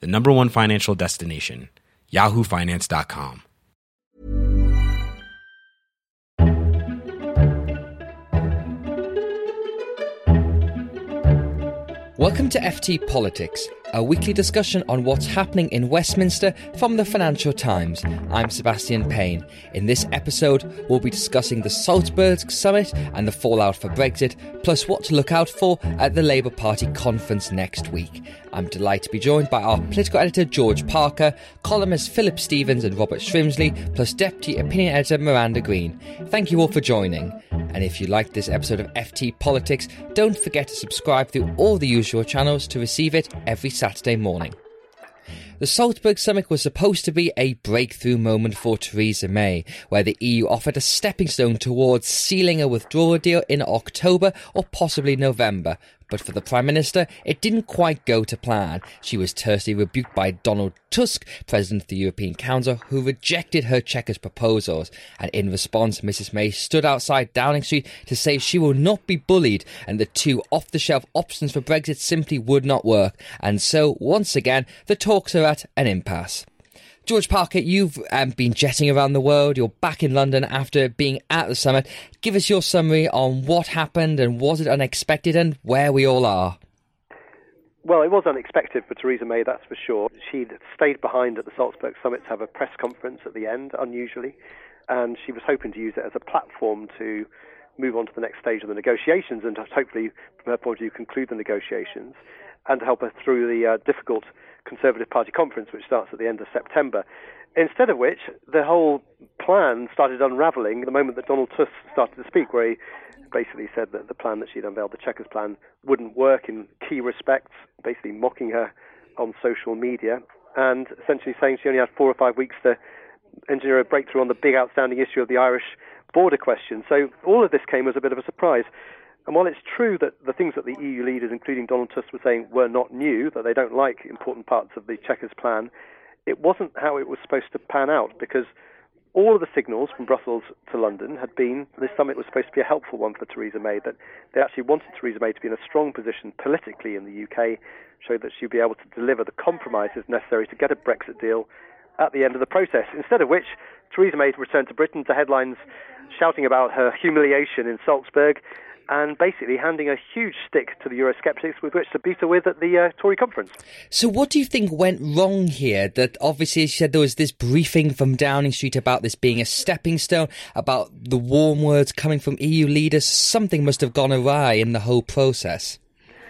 the number one financial destination, yahoofinance.com. Welcome to FT Politics, a weekly discussion on what's happening in Westminster from the Financial Times. I'm Sebastian Payne. In this episode, we'll be discussing the Salzburg summit and the fallout for Brexit, plus what to look out for at the Labour Party conference next week. I'm delighted to be joined by our political editor George Parker, columnists Philip Stevens and Robert Shrimsley, plus deputy opinion editor Miranda Green. Thank you all for joining. And if you liked this episode of FT Politics, don't forget to subscribe through all the usual channels to receive it every Saturday morning. The Salzburg summit was supposed to be a breakthrough moment for Theresa May, where the EU offered a stepping stone towards sealing a withdrawal deal in October or possibly November. But for the Prime Minister, it didn't quite go to plan. She was tersely rebuked by Donald Tusk, President of the European Council, who rejected her Chequers proposals. And in response, Mrs May stood outside Downing Street to say she will not be bullied and the two off the shelf options for Brexit simply would not work. And so, once again, the talks are at an impasse. George Parker, you've um, been jetting around the world. You're back in London after being at the summit. Give us your summary on what happened and was it unexpected and where we all are. Well, it was unexpected for Theresa May, that's for sure. She'd stayed behind at the Salzburg summit to have a press conference at the end, unusually, and she was hoping to use it as a platform to move on to the next stage of the negotiations and hopefully, from her point of view, conclude the negotiations and to help her through the uh, difficult Conservative Party conference, which starts at the end of September. Instead of which, the whole plan started unravelling the moment that Donald Tusk started to speak, where he basically said that the plan that she'd unveiled, the Chequers plan, wouldn't work in key respects, basically mocking her on social media, and essentially saying she only had four or five weeks to engineer a breakthrough on the big outstanding issue of the Irish border question. So all of this came as a bit of a surprise. And while it's true that the things that the EU leaders, including Donald Tusk, were saying were not new, that they don't like important parts of the Chequers plan, it wasn't how it was supposed to pan out because all of the signals from Brussels to London had been this summit was supposed to be a helpful one for Theresa May, that they actually wanted Theresa May to be in a strong position politically in the UK, so that she'd be able to deliver the compromises necessary to get a Brexit deal at the end of the process. Instead of which, Theresa May returned to Britain to headlines shouting about her humiliation in Salzburg and basically handing a huge stick to the Eurosceptics with which to beat her with at the uh, Tory conference. So, what do you think went wrong here? That obviously she said there was this briefing from Downing Street about this being a stepping stone, about the warm words coming from EU leaders. Something must have gone awry in the whole process.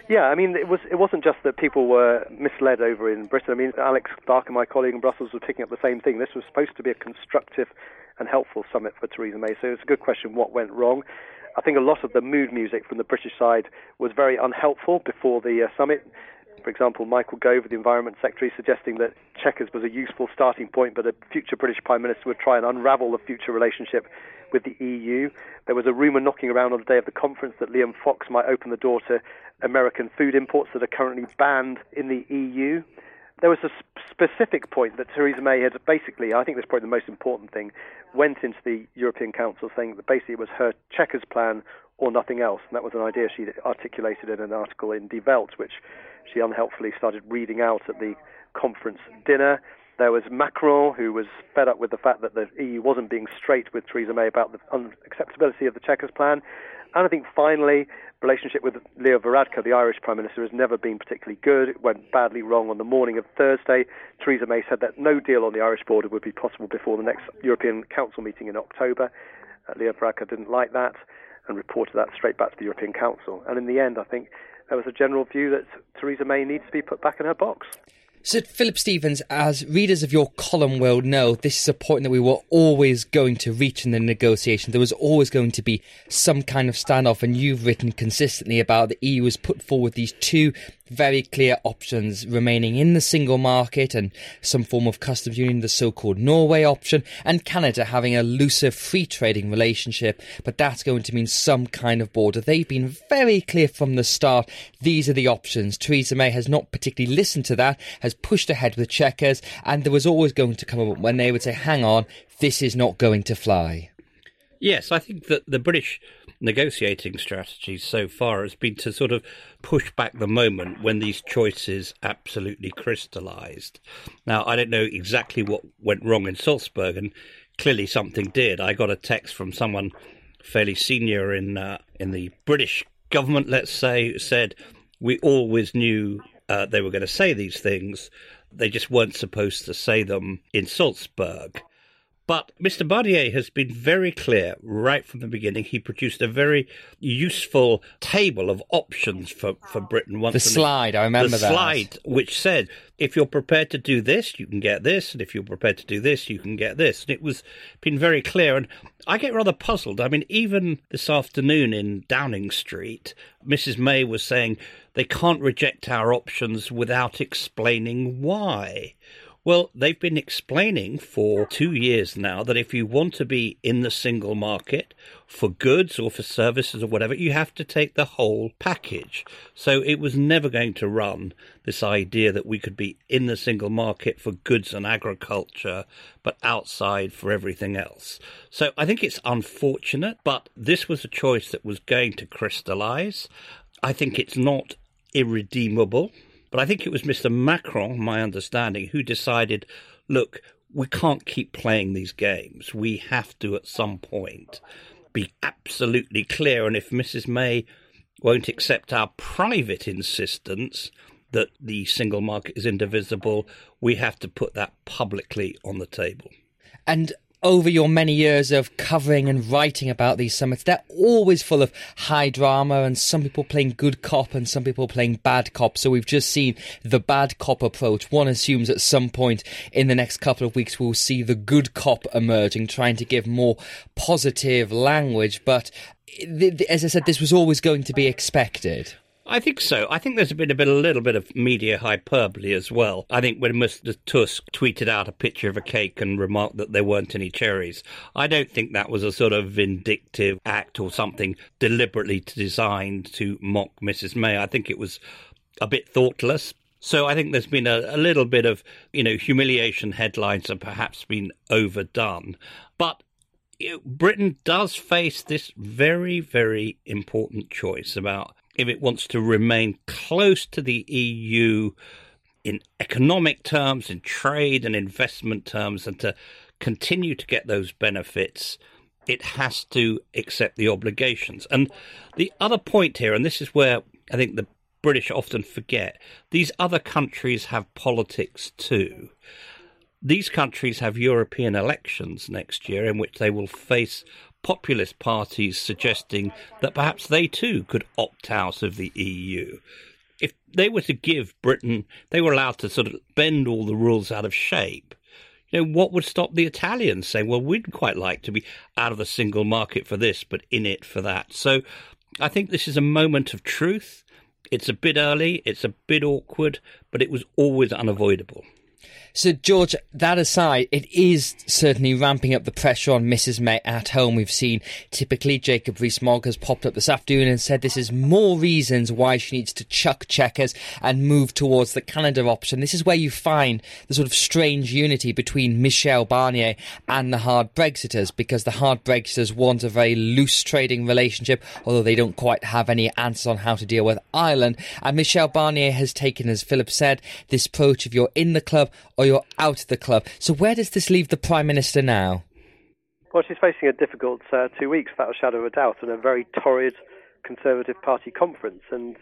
Yeah, I mean, it was it wasn't just that people were misled over in Britain. I mean, Alex Barker, my colleague in Brussels, were picking up the same thing. This was supposed to be a constructive and helpful summit for Theresa May. So it's a good question what went wrong. I think a lot of the mood music from the British side was very unhelpful before the uh, summit. For example, Michael Gove, the Environment Secretary, suggesting that Chequers was a useful starting point, but a future British Prime Minister would try and unravel the future relationship with the EU. There was a rumour knocking around on the day of the conference that Liam Fox might open the door to American food imports that are currently banned in the EU there was a specific point that Theresa May had basically, I think this is probably the most important thing, went into the European Council saying that basically it was her Chequers plan or nothing else. And that was an idea she articulated in an article in Die Welt, which she unhelpfully started reading out at the conference dinner. There was Macron, who was fed up with the fact that the EU wasn't being straight with Theresa May about the unacceptability of the Chequers plan. And I think finally, relationship with Leo Varadkar, the Irish Prime Minister, has never been particularly good. It went badly wrong on the morning of Thursday. Theresa May said that no deal on the Irish border would be possible before the next European Council meeting in October. Uh, Leo Varadkar didn't like that and reported that straight back to the European Council. And in the end, I think there was a general view that Theresa May needs to be put back in her box. So, Philip Stevens, as readers of your column will know, this is a point that we were always going to reach in the negotiation. There was always going to be some kind of standoff, and you've written consistently about the EU has put forward these two very clear options remaining in the single market and some form of customs union, the so-called Norway option, and Canada having a looser free trading relationship, but that's going to mean some kind of border. They've been very clear from the start. These are the options. Theresa May has not particularly listened to that, has pushed ahead with Chequers, and there was always going to come a moment when they would say, hang on, this is not going to fly. Yes, I think that the British negotiating strategy so far has been to sort of push back the moment when these choices absolutely crystallized. Now, I don't know exactly what went wrong in Salzburg, and clearly something did. I got a text from someone fairly senior in uh, in the British government, let's say, who said we always knew uh, they were going to say these things. They just weren't supposed to say them in Salzburg. But Mr. Barnier has been very clear right from the beginning. He produced a very useful table of options for, for Britain. Once the slide, I remember the that. slide, which said, if you're prepared to do this, you can get this, and if you're prepared to do this, you can get this. And it was been very clear. And I get rather puzzled. I mean, even this afternoon in Downing Street, Mrs. May was saying they can't reject our options without explaining why. Well, they've been explaining for two years now that if you want to be in the single market for goods or for services or whatever, you have to take the whole package. So it was never going to run this idea that we could be in the single market for goods and agriculture, but outside for everything else. So I think it's unfortunate, but this was a choice that was going to crystallize. I think it's not irredeemable. But I think it was Mr. Macron, my understanding, who decided look, we can't keep playing these games. We have to, at some point, be absolutely clear. And if Mrs. May won't accept our private insistence that the single market is indivisible, we have to put that publicly on the table. And over your many years of covering and writing about these summits, they're always full of high drama and some people playing good cop and some people playing bad cop. So we've just seen the bad cop approach. One assumes at some point in the next couple of weeks we'll see the good cop emerging, trying to give more positive language. But eh, as I said, this was always going to be expected. I think so. I think there's been a bit, a little bit of media hyperbole as well. I think when Mr. Tusk tweeted out a picture of a cake and remarked that there weren't any cherries, I don't think that was a sort of vindictive act or something deliberately designed to mock Mrs. May. I think it was a bit thoughtless. So I think there's been a, a little bit of, you know, humiliation headlines have perhaps been overdone. But Britain does face this very, very important choice about if it wants to remain close to the EU in economic terms, in trade and investment terms, and to continue to get those benefits, it has to accept the obligations. And the other point here, and this is where I think the British often forget, these other countries have politics too. These countries have European elections next year in which they will face populist parties suggesting that perhaps they too could opt out of the EU. If they were to give Britain, they were allowed to sort of bend all the rules out of shape. You know, what would stop the Italians saying, well, we'd quite like to be out of the single market for this, but in it for that? So I think this is a moment of truth. It's a bit early, it's a bit awkward, but it was always unavoidable. So, George, that aside, it is certainly ramping up the pressure on Mrs. May at home. We've seen typically Jacob Rees-Mogg has popped up this afternoon and said this is more reasons why she needs to chuck Chequers and move towards the Canada option. This is where you find the sort of strange unity between Michel Barnier and the hard Brexiters, because the hard Brexiters want a very loose trading relationship, although they don't quite have any answers on how to deal with Ireland. And Michel Barnier has taken, as Philip said, this approach of you're in the club or you're out of the club. So where does this leave the Prime Minister now? Well, she's facing a difficult uh, two weeks, without a shadow of a doubt, and a very torrid Conservative Party conference. And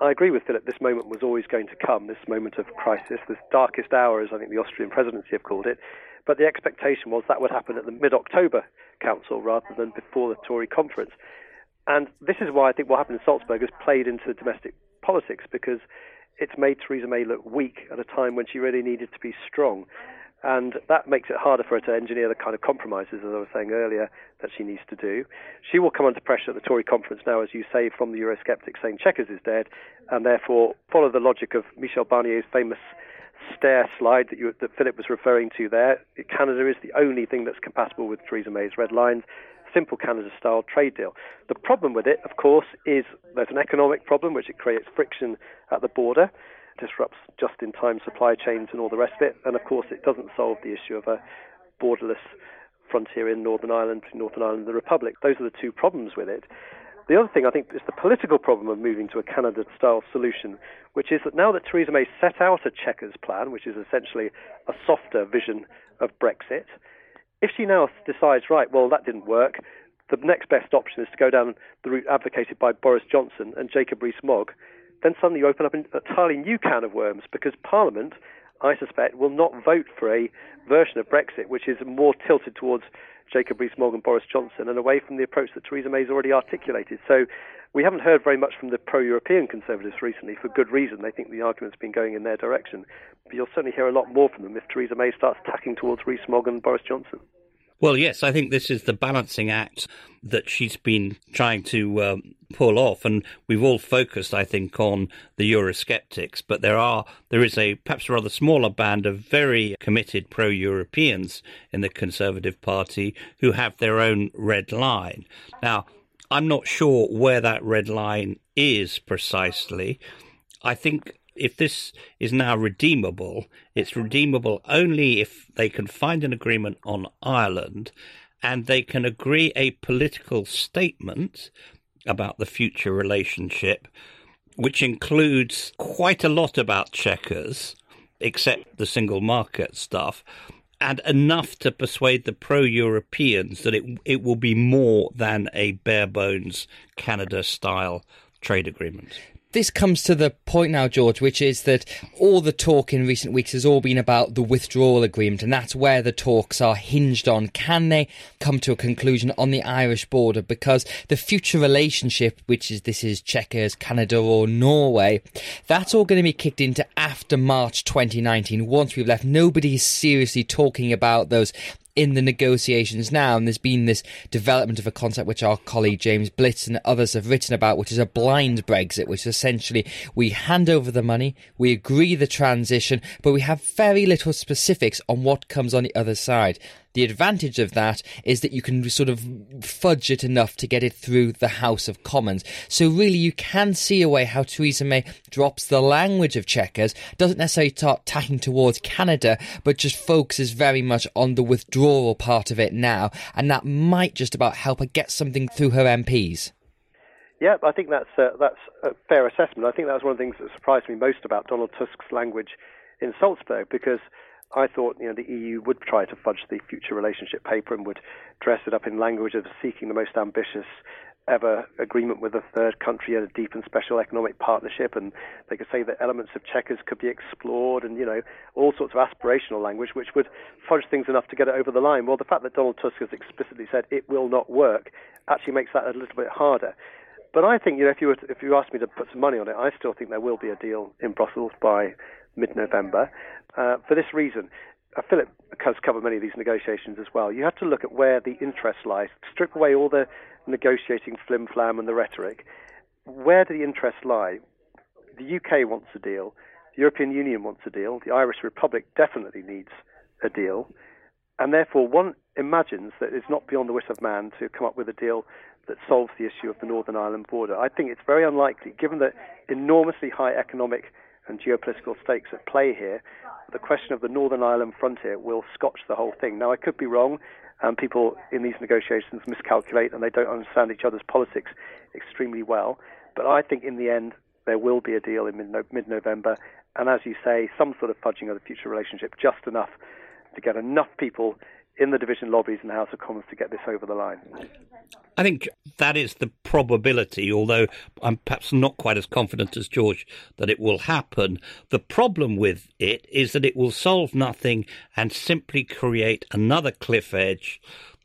I agree with Philip, this moment was always going to come, this moment of crisis, this darkest hour, as I think the Austrian presidency have called it. But the expectation was that would happen at the mid October council rather than before the Tory conference. And this is why I think what happened in Salzburg has played into domestic politics because it's made Theresa May look weak at a time when she really needed to be strong. And that makes it harder for her to engineer the kind of compromises, as I was saying earlier, that she needs to do. She will come under pressure at the Tory conference now, as you say, from the Eurosceptics saying Chequers is dead, and therefore follow the logic of Michel Barnier's famous stair slide that, you, that Philip was referring to there. Canada is the only thing that's compatible with Theresa May's red lines simple Canada style trade deal. The problem with it, of course, is there's an economic problem which it creates friction at the border, disrupts just in time supply chains and all the rest of it, and of course it doesn't solve the issue of a borderless frontier in Northern Ireland Northern Ireland and the Republic. Those are the two problems with it. The other thing I think is the political problem of moving to a Canada style solution, which is that now that Theresa May set out a Chequers plan, which is essentially a softer vision of Brexit, if she now decides, right, well, that didn't work, the next best option is to go down the route advocated by Boris Johnson and Jacob Rees-Mogg, then suddenly you open up an entirely new can of worms because Parliament, I suspect, will not vote for a version of Brexit which is more tilted towards Jacob Rees-Mogg and Boris Johnson and away from the approach that Theresa May has already articulated. So we haven't heard very much from the pro-European Conservatives recently for good reason. They think the argument's been going in their direction. But you'll certainly hear a lot more from them if Theresa May starts tacking towards Rees-Mogg and Boris Johnson. Well, yes, I think this is the balancing act that she's been trying to um, pull off, and we've all focused, I think, on the Eurosceptics. But there are there is a perhaps rather smaller band of very committed pro-Europeans in the Conservative Party who have their own red line. Now, I'm not sure where that red line is precisely. I think if this is now redeemable, it's redeemable only if they can find an agreement on Ireland and they can agree a political statement about the future relationship, which includes quite a lot about Chequers, except the single market stuff, and enough to persuade the pro Europeans that it it will be more than a bare bones Canada style trade agreement this comes to the point now, George, which is that all the talk in recent weeks has all been about the withdrawal agreement, and that's where the talks are hinged on. Can they come to a conclusion on the Irish border? Because the future relationship, which is this is Chequers, Canada, or Norway, that's all going to be kicked into after March 2019. Once we've left, nobody's seriously talking about those in the negotiations now, and there's been this development of a concept which our colleague James Blitz and others have written about, which is a blind Brexit, which essentially we hand over the money, we agree the transition, but we have very little specifics on what comes on the other side. The advantage of that is that you can sort of fudge it enough to get it through the House of Commons. So really, you can see a way how Theresa May drops the language of Chequers, doesn't necessarily start tacking towards Canada, but just focuses very much on the withdrawal part of it now, and that might just about help her get something through her MPs. Yeah, I think that's uh, that's a fair assessment. I think that was one of the things that surprised me most about Donald Tusk's language in Salzburg because I thought you know the EU would try to fudge the future relationship paper and would dress it up in language of seeking the most ambitious ever agreement with a third country and a deep and special economic partnership. And they could say that elements of Chequers could be explored and you know all sorts of aspirational language which would fudge things enough to get it over the line. Well the fact that Donald Tusk has explicitly said it will not work actually makes that a little bit harder. But I think you know if you were to, if you asked me to put some money on it I still think there will be a deal in Brussels by mid-November. Uh, for this reason, uh, Philip has covered many of these negotiations as well. You have to look at where the interest lies. Strip away all the negotiating flim flam and the rhetoric. Where do the interests lie? The UK wants a deal. The European Union wants a deal. The Irish Republic definitely needs a deal. And therefore, one imagines that it's not beyond the wit of man to come up with a deal that solves the issue of the Northern Ireland border. I think it's very unlikely, given the enormously high economic and geopolitical stakes at play here, the question of the Northern Ireland frontier will scotch the whole thing. Now, I could be wrong, and people in these negotiations miscalculate and they don't understand each other's politics extremely well. But I think in the end, there will be a deal in mid November, and as you say, some sort of fudging of the future relationship, just enough to get enough people in the division lobbies in the House of Commons to get this over the line. I think that is the probability, although I'm perhaps not quite as confident as George that it will happen. The problem with it is that it will solve nothing and simply create another cliff edge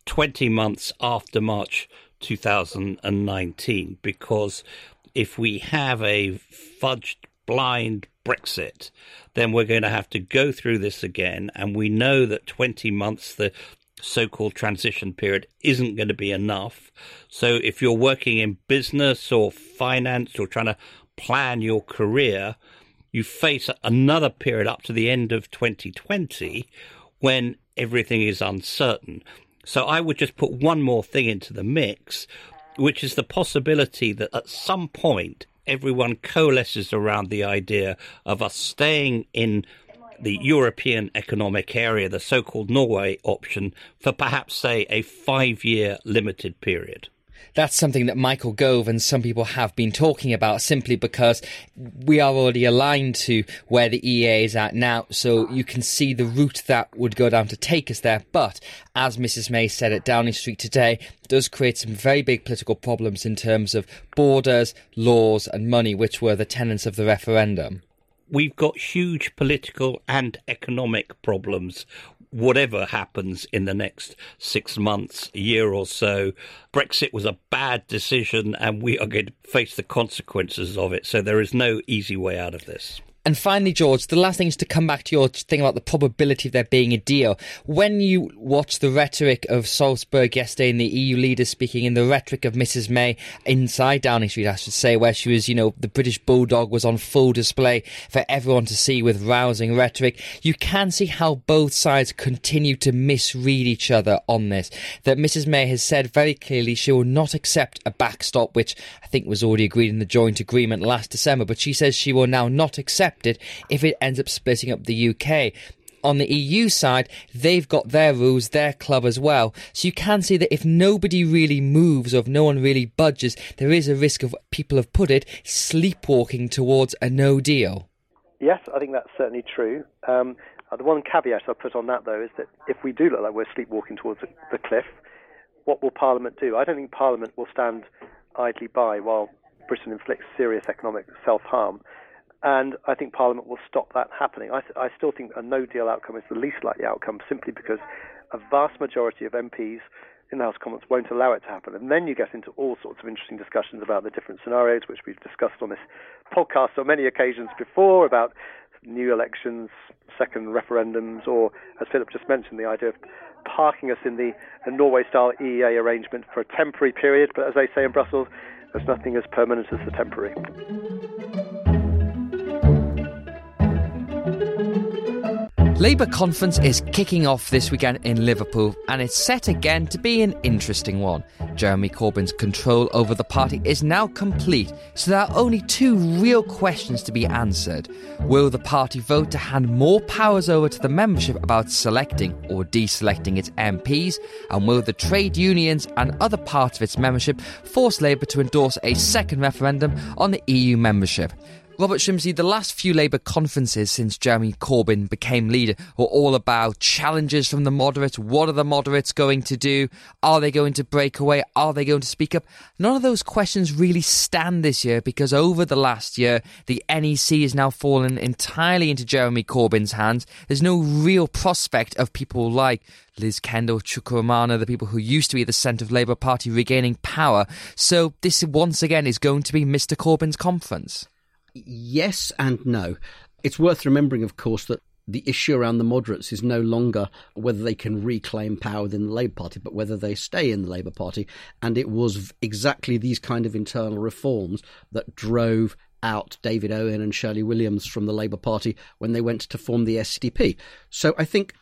20 months after March 2019, because if we have a fudged blind Brexit, then we're going to have to go through this again. And we know that 20 months, the so called transition period, isn't going to be enough. So if you're working in business or finance or trying to plan your career, you face another period up to the end of 2020 when everything is uncertain. So I would just put one more thing into the mix, which is the possibility that at some point everyone coalesces around the idea of us staying in the European Economic Area, the so called Norway option, for perhaps, say, a five year limited period that's something that Michael Gove and some people have been talking about simply because we are already aligned to where the EEA is at now. So you can see the route that would go down to take us there. But as Mrs. May said at Downing Street today, does create some very big political problems in terms of borders, laws, and money, which were the tenets of the referendum we've got huge political and economic problems whatever happens in the next six months, year or so. Brexit was a bad decision, and we are going to face the consequences of it. So there is no easy way out of this. And finally, George, the last thing is to come back to your thing about the probability of there being a deal. When you watch the rhetoric of Salzburg yesterday and the EU leaders speaking and the rhetoric of Mrs. May inside Downing Street, I should say, where she was, you know, the British bulldog was on full display for everyone to see with rousing rhetoric, you can see how both sides continue to misread each other on this. That Mrs. May has said very clearly she will not accept a backstop, which I think was already agreed in the joint agreement last December, but she says she will now not accept accepted if it ends up splitting up the UK on the EU side, they've got their rules, their club as well. So you can see that if nobody really moves or if no one really budges, there is a risk of people have put it sleepwalking towards a no deal. Yes, I think that's certainly true. Um, uh, the one caveat I put on that, though, is that if we do look like we're sleepwalking towards the cliff, what will Parliament do? I don't think Parliament will stand idly by while Britain inflicts serious economic self harm. And I think Parliament will stop that happening. I, I still think a no deal outcome is the least likely outcome simply because a vast majority of MPs in the House of Commons won't allow it to happen. And then you get into all sorts of interesting discussions about the different scenarios, which we've discussed on this podcast on many occasions before about new elections, second referendums, or as Philip just mentioned, the idea of parking us in the, the Norway style EEA arrangement for a temporary period. But as they say in Brussels, there's nothing as permanent as the temporary. Labour conference is kicking off this weekend in Liverpool and it's set again to be an interesting one. Jeremy Corbyn's control over the party is now complete, so there are only two real questions to be answered. Will the party vote to hand more powers over to the membership about selecting or deselecting its MPs? And will the trade unions and other parts of its membership force Labour to endorse a second referendum on the EU membership? Robert Shrimsley, the last few Labour conferences since Jeremy Corbyn became leader were all about challenges from the moderates. What are the moderates going to do? Are they going to break away? Are they going to speak up? None of those questions really stand this year because over the last year, the NEC has now fallen entirely into Jeremy Corbyn's hands. There's no real prospect of people like Liz Kendall, Chuka Umunna, the people who used to be the centre of Labour Party regaining power. So this once again is going to be Mr. Corbyn's conference yes and no. It's worth remembering, of course, that the issue around the moderates is no longer whether they can reclaim power within the Labour Party, but whether they stay in the Labour Party. And it was exactly these kind of internal reforms that drove out David Owen and Shirley Williams from the Labour Party when they went to form the SDP. So I think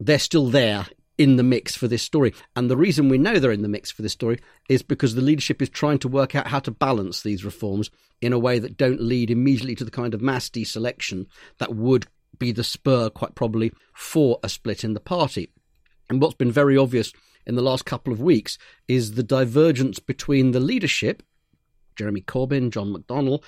they're still there in the mix for this story. And the reason we know they're in the mix for this story is because the leadership is trying to work out how to balance these reforms in a way that don't lead immediately to the kind of mass deselection that would be the spur, quite probably, for a split in the party. And what's been very obvious in the last couple of weeks is the divergence between the leadership, Jeremy Corbyn, John McDonnell,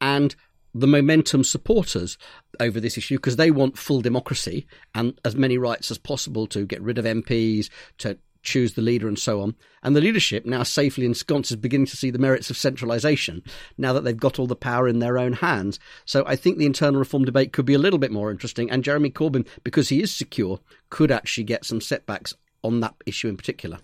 and the momentum supporters over this issue because they want full democracy and as many rights as possible to get rid of MPs, to choose the leader and so on. And the leadership, now safely ensconced, is beginning to see the merits of centralisation now that they've got all the power in their own hands. So I think the internal reform debate could be a little bit more interesting. And Jeremy Corbyn, because he is secure, could actually get some setbacks on that issue in particular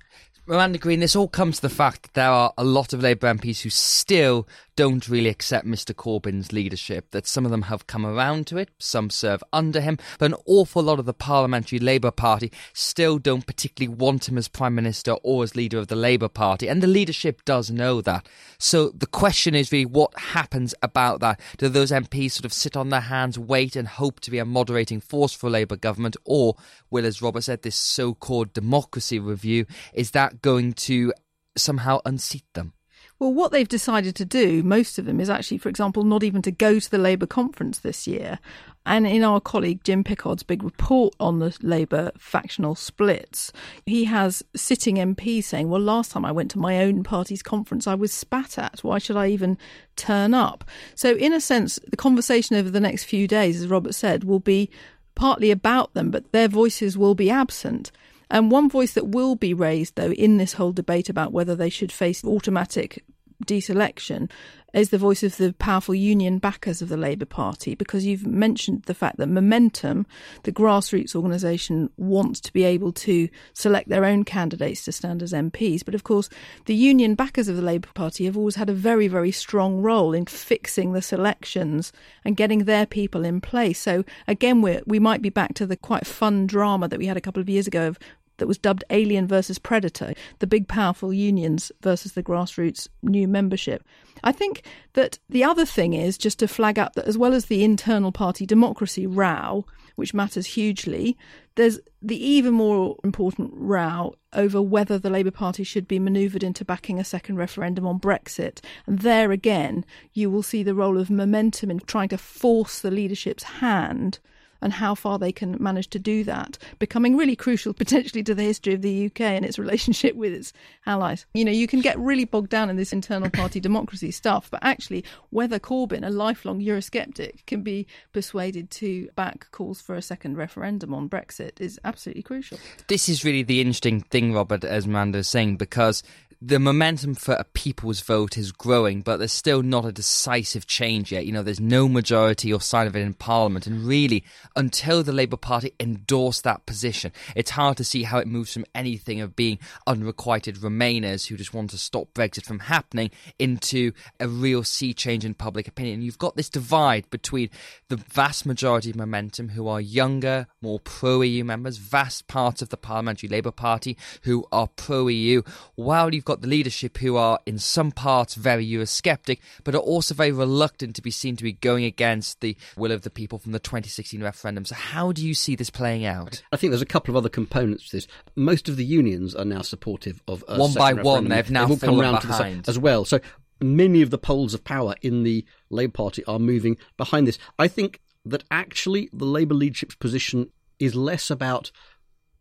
Miranda Green, this all comes to the fact that there are a lot of Labour MPs who still don't really accept Mr Corbyn's leadership, that some of them have come around to it, some serve under him, but an awful lot of the Parliamentary Labour Party still don't particularly want him as Prime Minister or as leader of the Labour Party, and the leadership does know that. So the question is really what happens about that? Do those MPs sort of sit on their hands, wait, and hope to be a moderating force for a Labour government, or will, as Robert said, this so called democracy review, is that going to somehow unseat them? Well, what they've decided to do, most of them, is actually, for example, not even to go to the Labour conference this year. And in our colleague Jim Pickard's big report on the Labour factional splits, he has sitting MPs saying, Well, last time I went to my own party's conference, I was spat at. Why should I even turn up? So, in a sense, the conversation over the next few days, as Robert said, will be partly about them, but their voices will be absent. And one voice that will be raised, though, in this whole debate about whether they should face automatic deselection is the voice of the powerful union backers of the Labour Party, because you've mentioned the fact that Momentum, the grassroots organisation, wants to be able to select their own candidates to stand as MPs. But of course, the union backers of the Labour Party have always had a very, very strong role in fixing the selections and getting their people in place. So again, we we might be back to the quite fun drama that we had a couple of years ago of that was dubbed Alien versus Predator, the big powerful unions versus the grassroots new membership. I think that the other thing is just to flag up that as well as the internal party democracy row, which matters hugely, there's the even more important row over whether the Labour Party should be manoeuvred into backing a second referendum on Brexit. And there again, you will see the role of momentum in trying to force the leadership's hand and how far they can manage to do that, becoming really crucial potentially to the history of the UK and its relationship with its allies. You know, you can get really bogged down in this internal party democracy stuff, but actually, whether Corbyn, a lifelong Eurosceptic, can be persuaded to back calls for a second referendum on Brexit is absolutely crucial. This is really the interesting thing, Robert, as is saying, because the momentum for a people's vote is growing, but there's still not a decisive change yet. You know, there's no majority or sign of it in Parliament. And really, until the Labour Party endorse that position, it's hard to see how it moves from anything of being unrequited Remainers who just want to stop Brexit from happening into a real sea change in public opinion. You've got this divide between the vast majority of momentum who are younger, more pro EU members, vast parts of the Parliamentary Labour Party who are pro EU, while you've got the leadership who are in some parts very Eurosceptic, but are also very reluctant to be seen to be going against the will of the people from the 2016 referendum. So, how do you see this playing out? I think there's a couple of other components to this. Most of the unions are now supportive of a one by one. They've now they've fallen come behind as well. So many of the poles of power in the Labour Party are moving behind this. I think that actually the Labour leadership's position is less about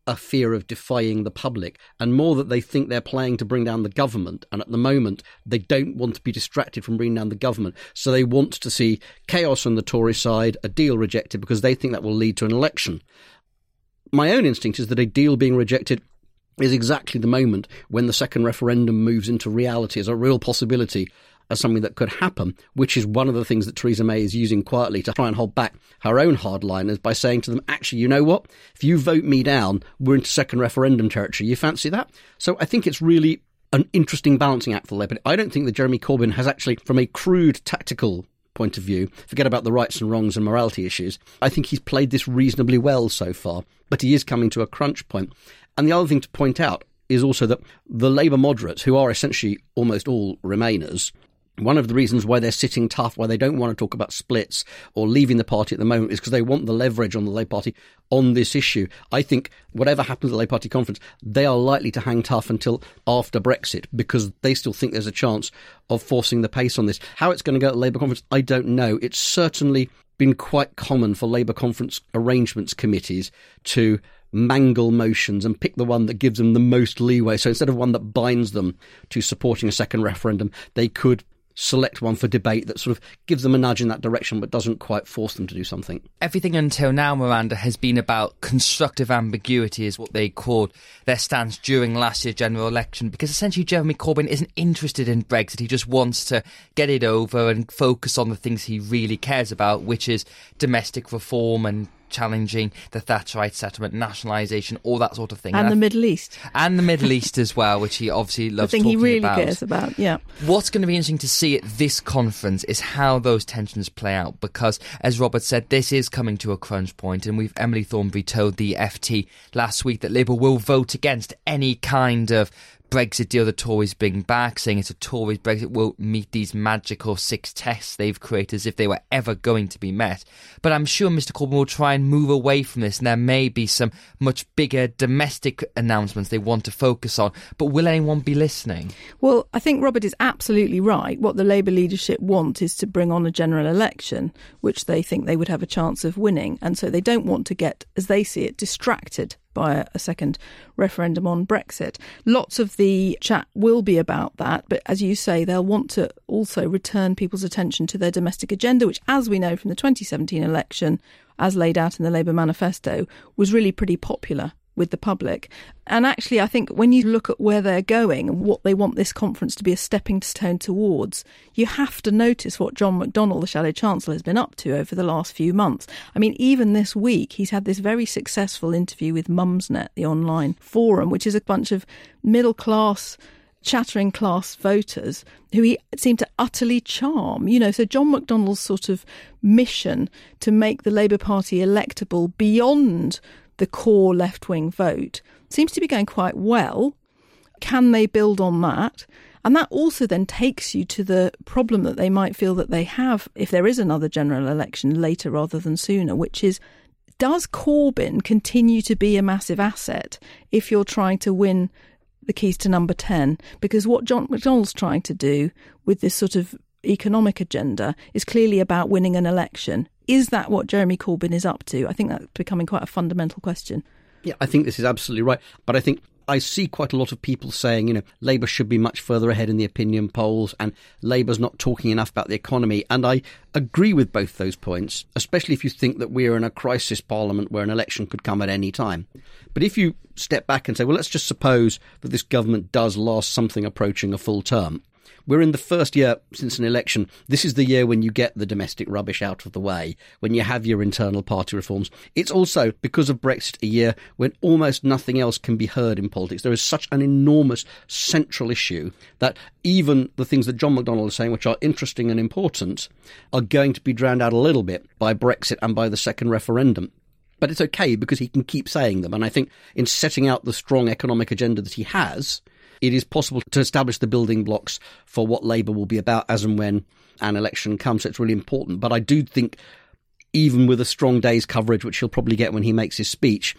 a fear of defying the public and more that they think they're playing to bring down the government. And at the moment, they don't want to be distracted from bringing down the government. So they want to see chaos on the Tory side, a deal rejected because they think that will lead to an election. My own instinct is that a deal being rejected is exactly the moment when the second referendum moves into reality as a real possibility as something that could happen, which is one of the things that Theresa May is using quietly to try and hold back her own hardliners by saying to them, actually, you know what? If you vote me down, we're into second referendum territory. You fancy that? So I think it's really an interesting balancing act for Labour. I don't think that Jeremy Corbyn has actually, from a crude tactical point of view, forget about the rights and wrongs and morality issues. I think he's played this reasonably well so far, but he is coming to a crunch point. And the other thing to point out is also that the Labour moderates, who are essentially almost all Remainers, one of the reasons why they're sitting tough, why they don't want to talk about splits or leaving the party at the moment, is because they want the leverage on the Labour Party on this issue. I think whatever happens at the Labour Party conference, they are likely to hang tough until after Brexit because they still think there's a chance of forcing the pace on this. How it's going to go at the Labour conference, I don't know. It's certainly been quite common for Labour conference arrangements committees to mangle motions and pick the one that gives them the most leeway. So instead of one that binds them to supporting a second referendum, they could select one for debate that sort of gives them a nudge in that direction but doesn't quite force them to do something. Everything until now, Miranda, has been about constructive ambiguity, is what they called their stance during last year's general election, because essentially Jeremy Corbyn isn't interested in Brexit. He just wants to get it over and focus on the things he really cares about, which is domestic reform and challenging the Thatcherite settlement, nationalisation, all that sort of thing. And, and the Middle East. And the Middle East as well, which he obviously loves the thing he really about. cares about, yeah. What's going to be interesting to see at this conference is how those tensions play out because, as Robert said, this is coming to a crunch point, and we've Emily Thornberry told the FT last week that Labour will vote against any kind of Brexit deal the Tories bring back, saying it's a Tories Brexit won't meet these magical six tests they've created as if they were ever going to be met. But I'm sure Mr Corbyn will try and move away from this, and there may be some much bigger domestic announcements they want to focus on. But will anyone be listening? Well, I think Robert is absolutely right. What the Labour leadership want is to bring on a general election, which they think they would have a chance of winning. And so they don't want to get, as they see it, distracted by a second referendum on Brexit. Lots of the chat will be about that, but as you say, they'll want to also return people's attention to their domestic agenda, which, as we know from the 2017 election, as laid out in the Labour manifesto, was really pretty popular with the public. And actually, I think when you look at where they're going and what they want this conference to be a stepping stone towards, you have to notice what John McDonnell, the Shadow Chancellor, has been up to over the last few months. I mean, even this week, he's had this very successful interview with Mumsnet, the online forum, which is a bunch of middle class chattering class voters who he seemed to utterly charm. You know, so John McDonnell's sort of mission to make the Labour Party electable beyond the core left wing vote seems to be going quite well. Can they build on that? And that also then takes you to the problem that they might feel that they have if there is another general election later rather than sooner, which is does Corbyn continue to be a massive asset if you're trying to win the keys to number 10? Because what John McDonnell's trying to do with this sort of economic agenda is clearly about winning an election. Is that what Jeremy Corbyn is up to? I think that's becoming quite a fundamental question. Yeah, I think this is absolutely right. But I think I see quite a lot of people saying, you know, Labour should be much further ahead in the opinion polls and Labour's not talking enough about the economy. And I agree with both those points, especially if you think that we're in a crisis parliament where an election could come at any time. But if you step back and say, well, let's just suppose that this government does last something approaching a full term. We're in the first year since an election. This is the year when you get the domestic rubbish out of the way, when you have your internal party reforms. It's also, because of Brexit, a year when almost nothing else can be heard in politics. There is such an enormous central issue that even the things that John McDonnell is saying, which are interesting and important, are going to be drowned out a little bit by Brexit and by the second referendum. But it's okay because he can keep saying them. And I think in setting out the strong economic agenda that he has, it is possible to establish the building blocks for what Labour will be about as and when an election comes. So it's really important. But I do think, even with a strong day's coverage, which he'll probably get when he makes his speech,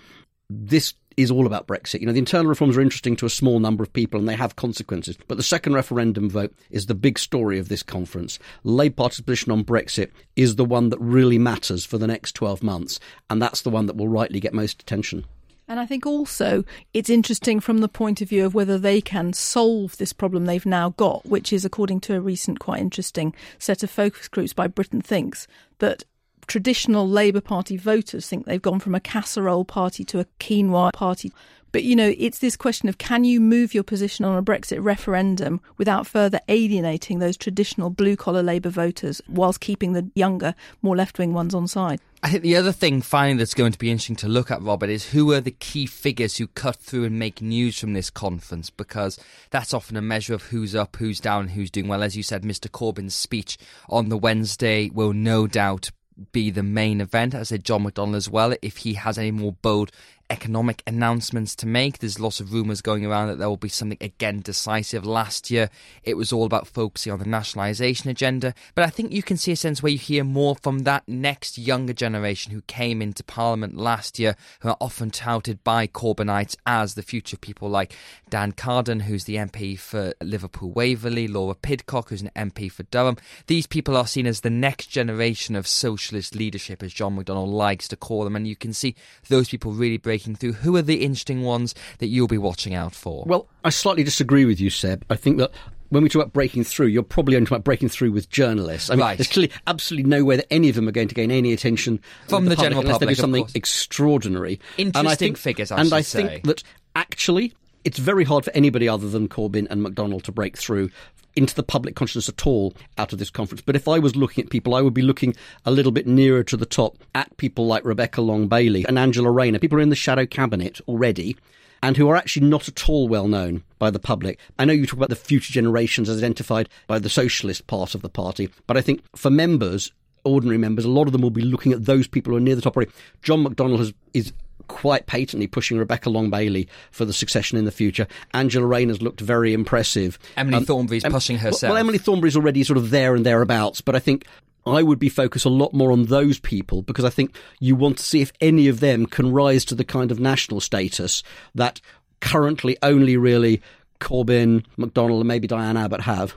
this is all about Brexit. You know, the internal reforms are interesting to a small number of people and they have consequences. But the second referendum vote is the big story of this conference. Labour Party's position on Brexit is the one that really matters for the next 12 months. And that's the one that will rightly get most attention. And I think also it's interesting from the point of view of whether they can solve this problem they've now got, which is, according to a recent quite interesting set of focus groups by Britain Thinks, that traditional Labour Party voters think they've gone from a casserole party to a quinoa party. But, you know, it's this question of can you move your position on a Brexit referendum without further alienating those traditional blue collar Labour voters whilst keeping the younger, more left wing ones on side? I think the other thing, finally, that's going to be interesting to look at, Robert, is who are the key figures who cut through and make news from this conference, because that's often a measure of who's up, who's down, who's doing well. As you said, Mr. Corbyn's speech on the Wednesday will no doubt be the main event, as said John McDonnell as well, if he has any more bold economic announcements to make. There's lots of rumours going around that there will be something again decisive. Last year, it was all about focusing on the nationalisation agenda. But I think you can see a sense where you hear more from that next younger generation who came into Parliament last year, who are often touted by Corbynites as the future people like Dan Carden, who's the MP for Liverpool Waverley, Laura Pidcock, who's an MP for Durham. These people are seen as the next generation of socialist leadership, as John McDonnell likes to call them. And you can see those people really break breaking through? Who are the interesting ones that you'll be watching out for? Well, I slightly disagree with you, Seb. I think that when we talk about breaking through, you're probably only talking about breaking through with journalists. I mean, right. there's clearly absolutely no way that any of them are going to gain any attention from the, the general unless public. they do something extraordinary. Interesting and I think, figures, I and I say. think that actually it's very hard for anybody other than Corbyn and McDonnell to break through into the public consciousness at all out of this conference. But if I was looking at people, I would be looking a little bit nearer to the top at people like Rebecca Long Bailey and Angela Rayner. People are in the shadow cabinet already and who are actually not at all well known by the public. I know you talk about the future generations as identified by the socialist part of the party, but I think for members, ordinary members, a lot of them will be looking at those people who are near the top. John McDonnell has, is quite patently pushing Rebecca Long Bailey for the succession in the future. Angela Rayner's looked very impressive. Emily um, Thornberry's um, pushing herself. Well, Emily Thornberry's already sort of there and thereabouts, but I think I would be focused a lot more on those people because I think you want to see if any of them can rise to the kind of national status that currently only really Corbyn, McDonnell, and maybe Diane Abbott have.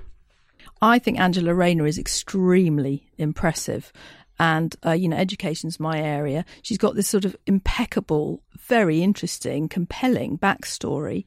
I think Angela Rayner is extremely impressive. And, uh, you know, education's my area. She's got this sort of impeccable, very interesting, compelling backstory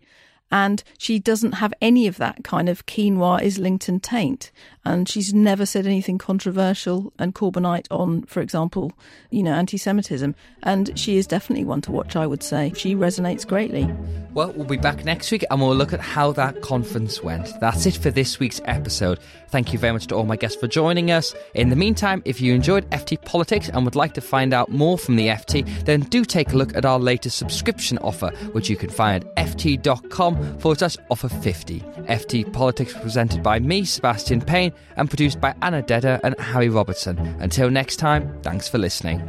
and she doesn't have any of that kind of quinoa Islington taint. And she's never said anything controversial and Corbynite on, for example, you know, anti Semitism. And she is definitely one to watch, I would say. She resonates greatly. Well, we'll be back next week and we'll look at how that conference went. That's it for this week's episode. Thank you very much to all my guests for joining us. In the meantime, if you enjoyed FT Politics and would like to find out more from the FT, then do take a look at our latest subscription offer, which you can find at ft.com forward slash offer 50. FT Politics presented by me, Sebastian Payne, and produced by Anna Dedder and Harry Robertson. Until next time, thanks for listening.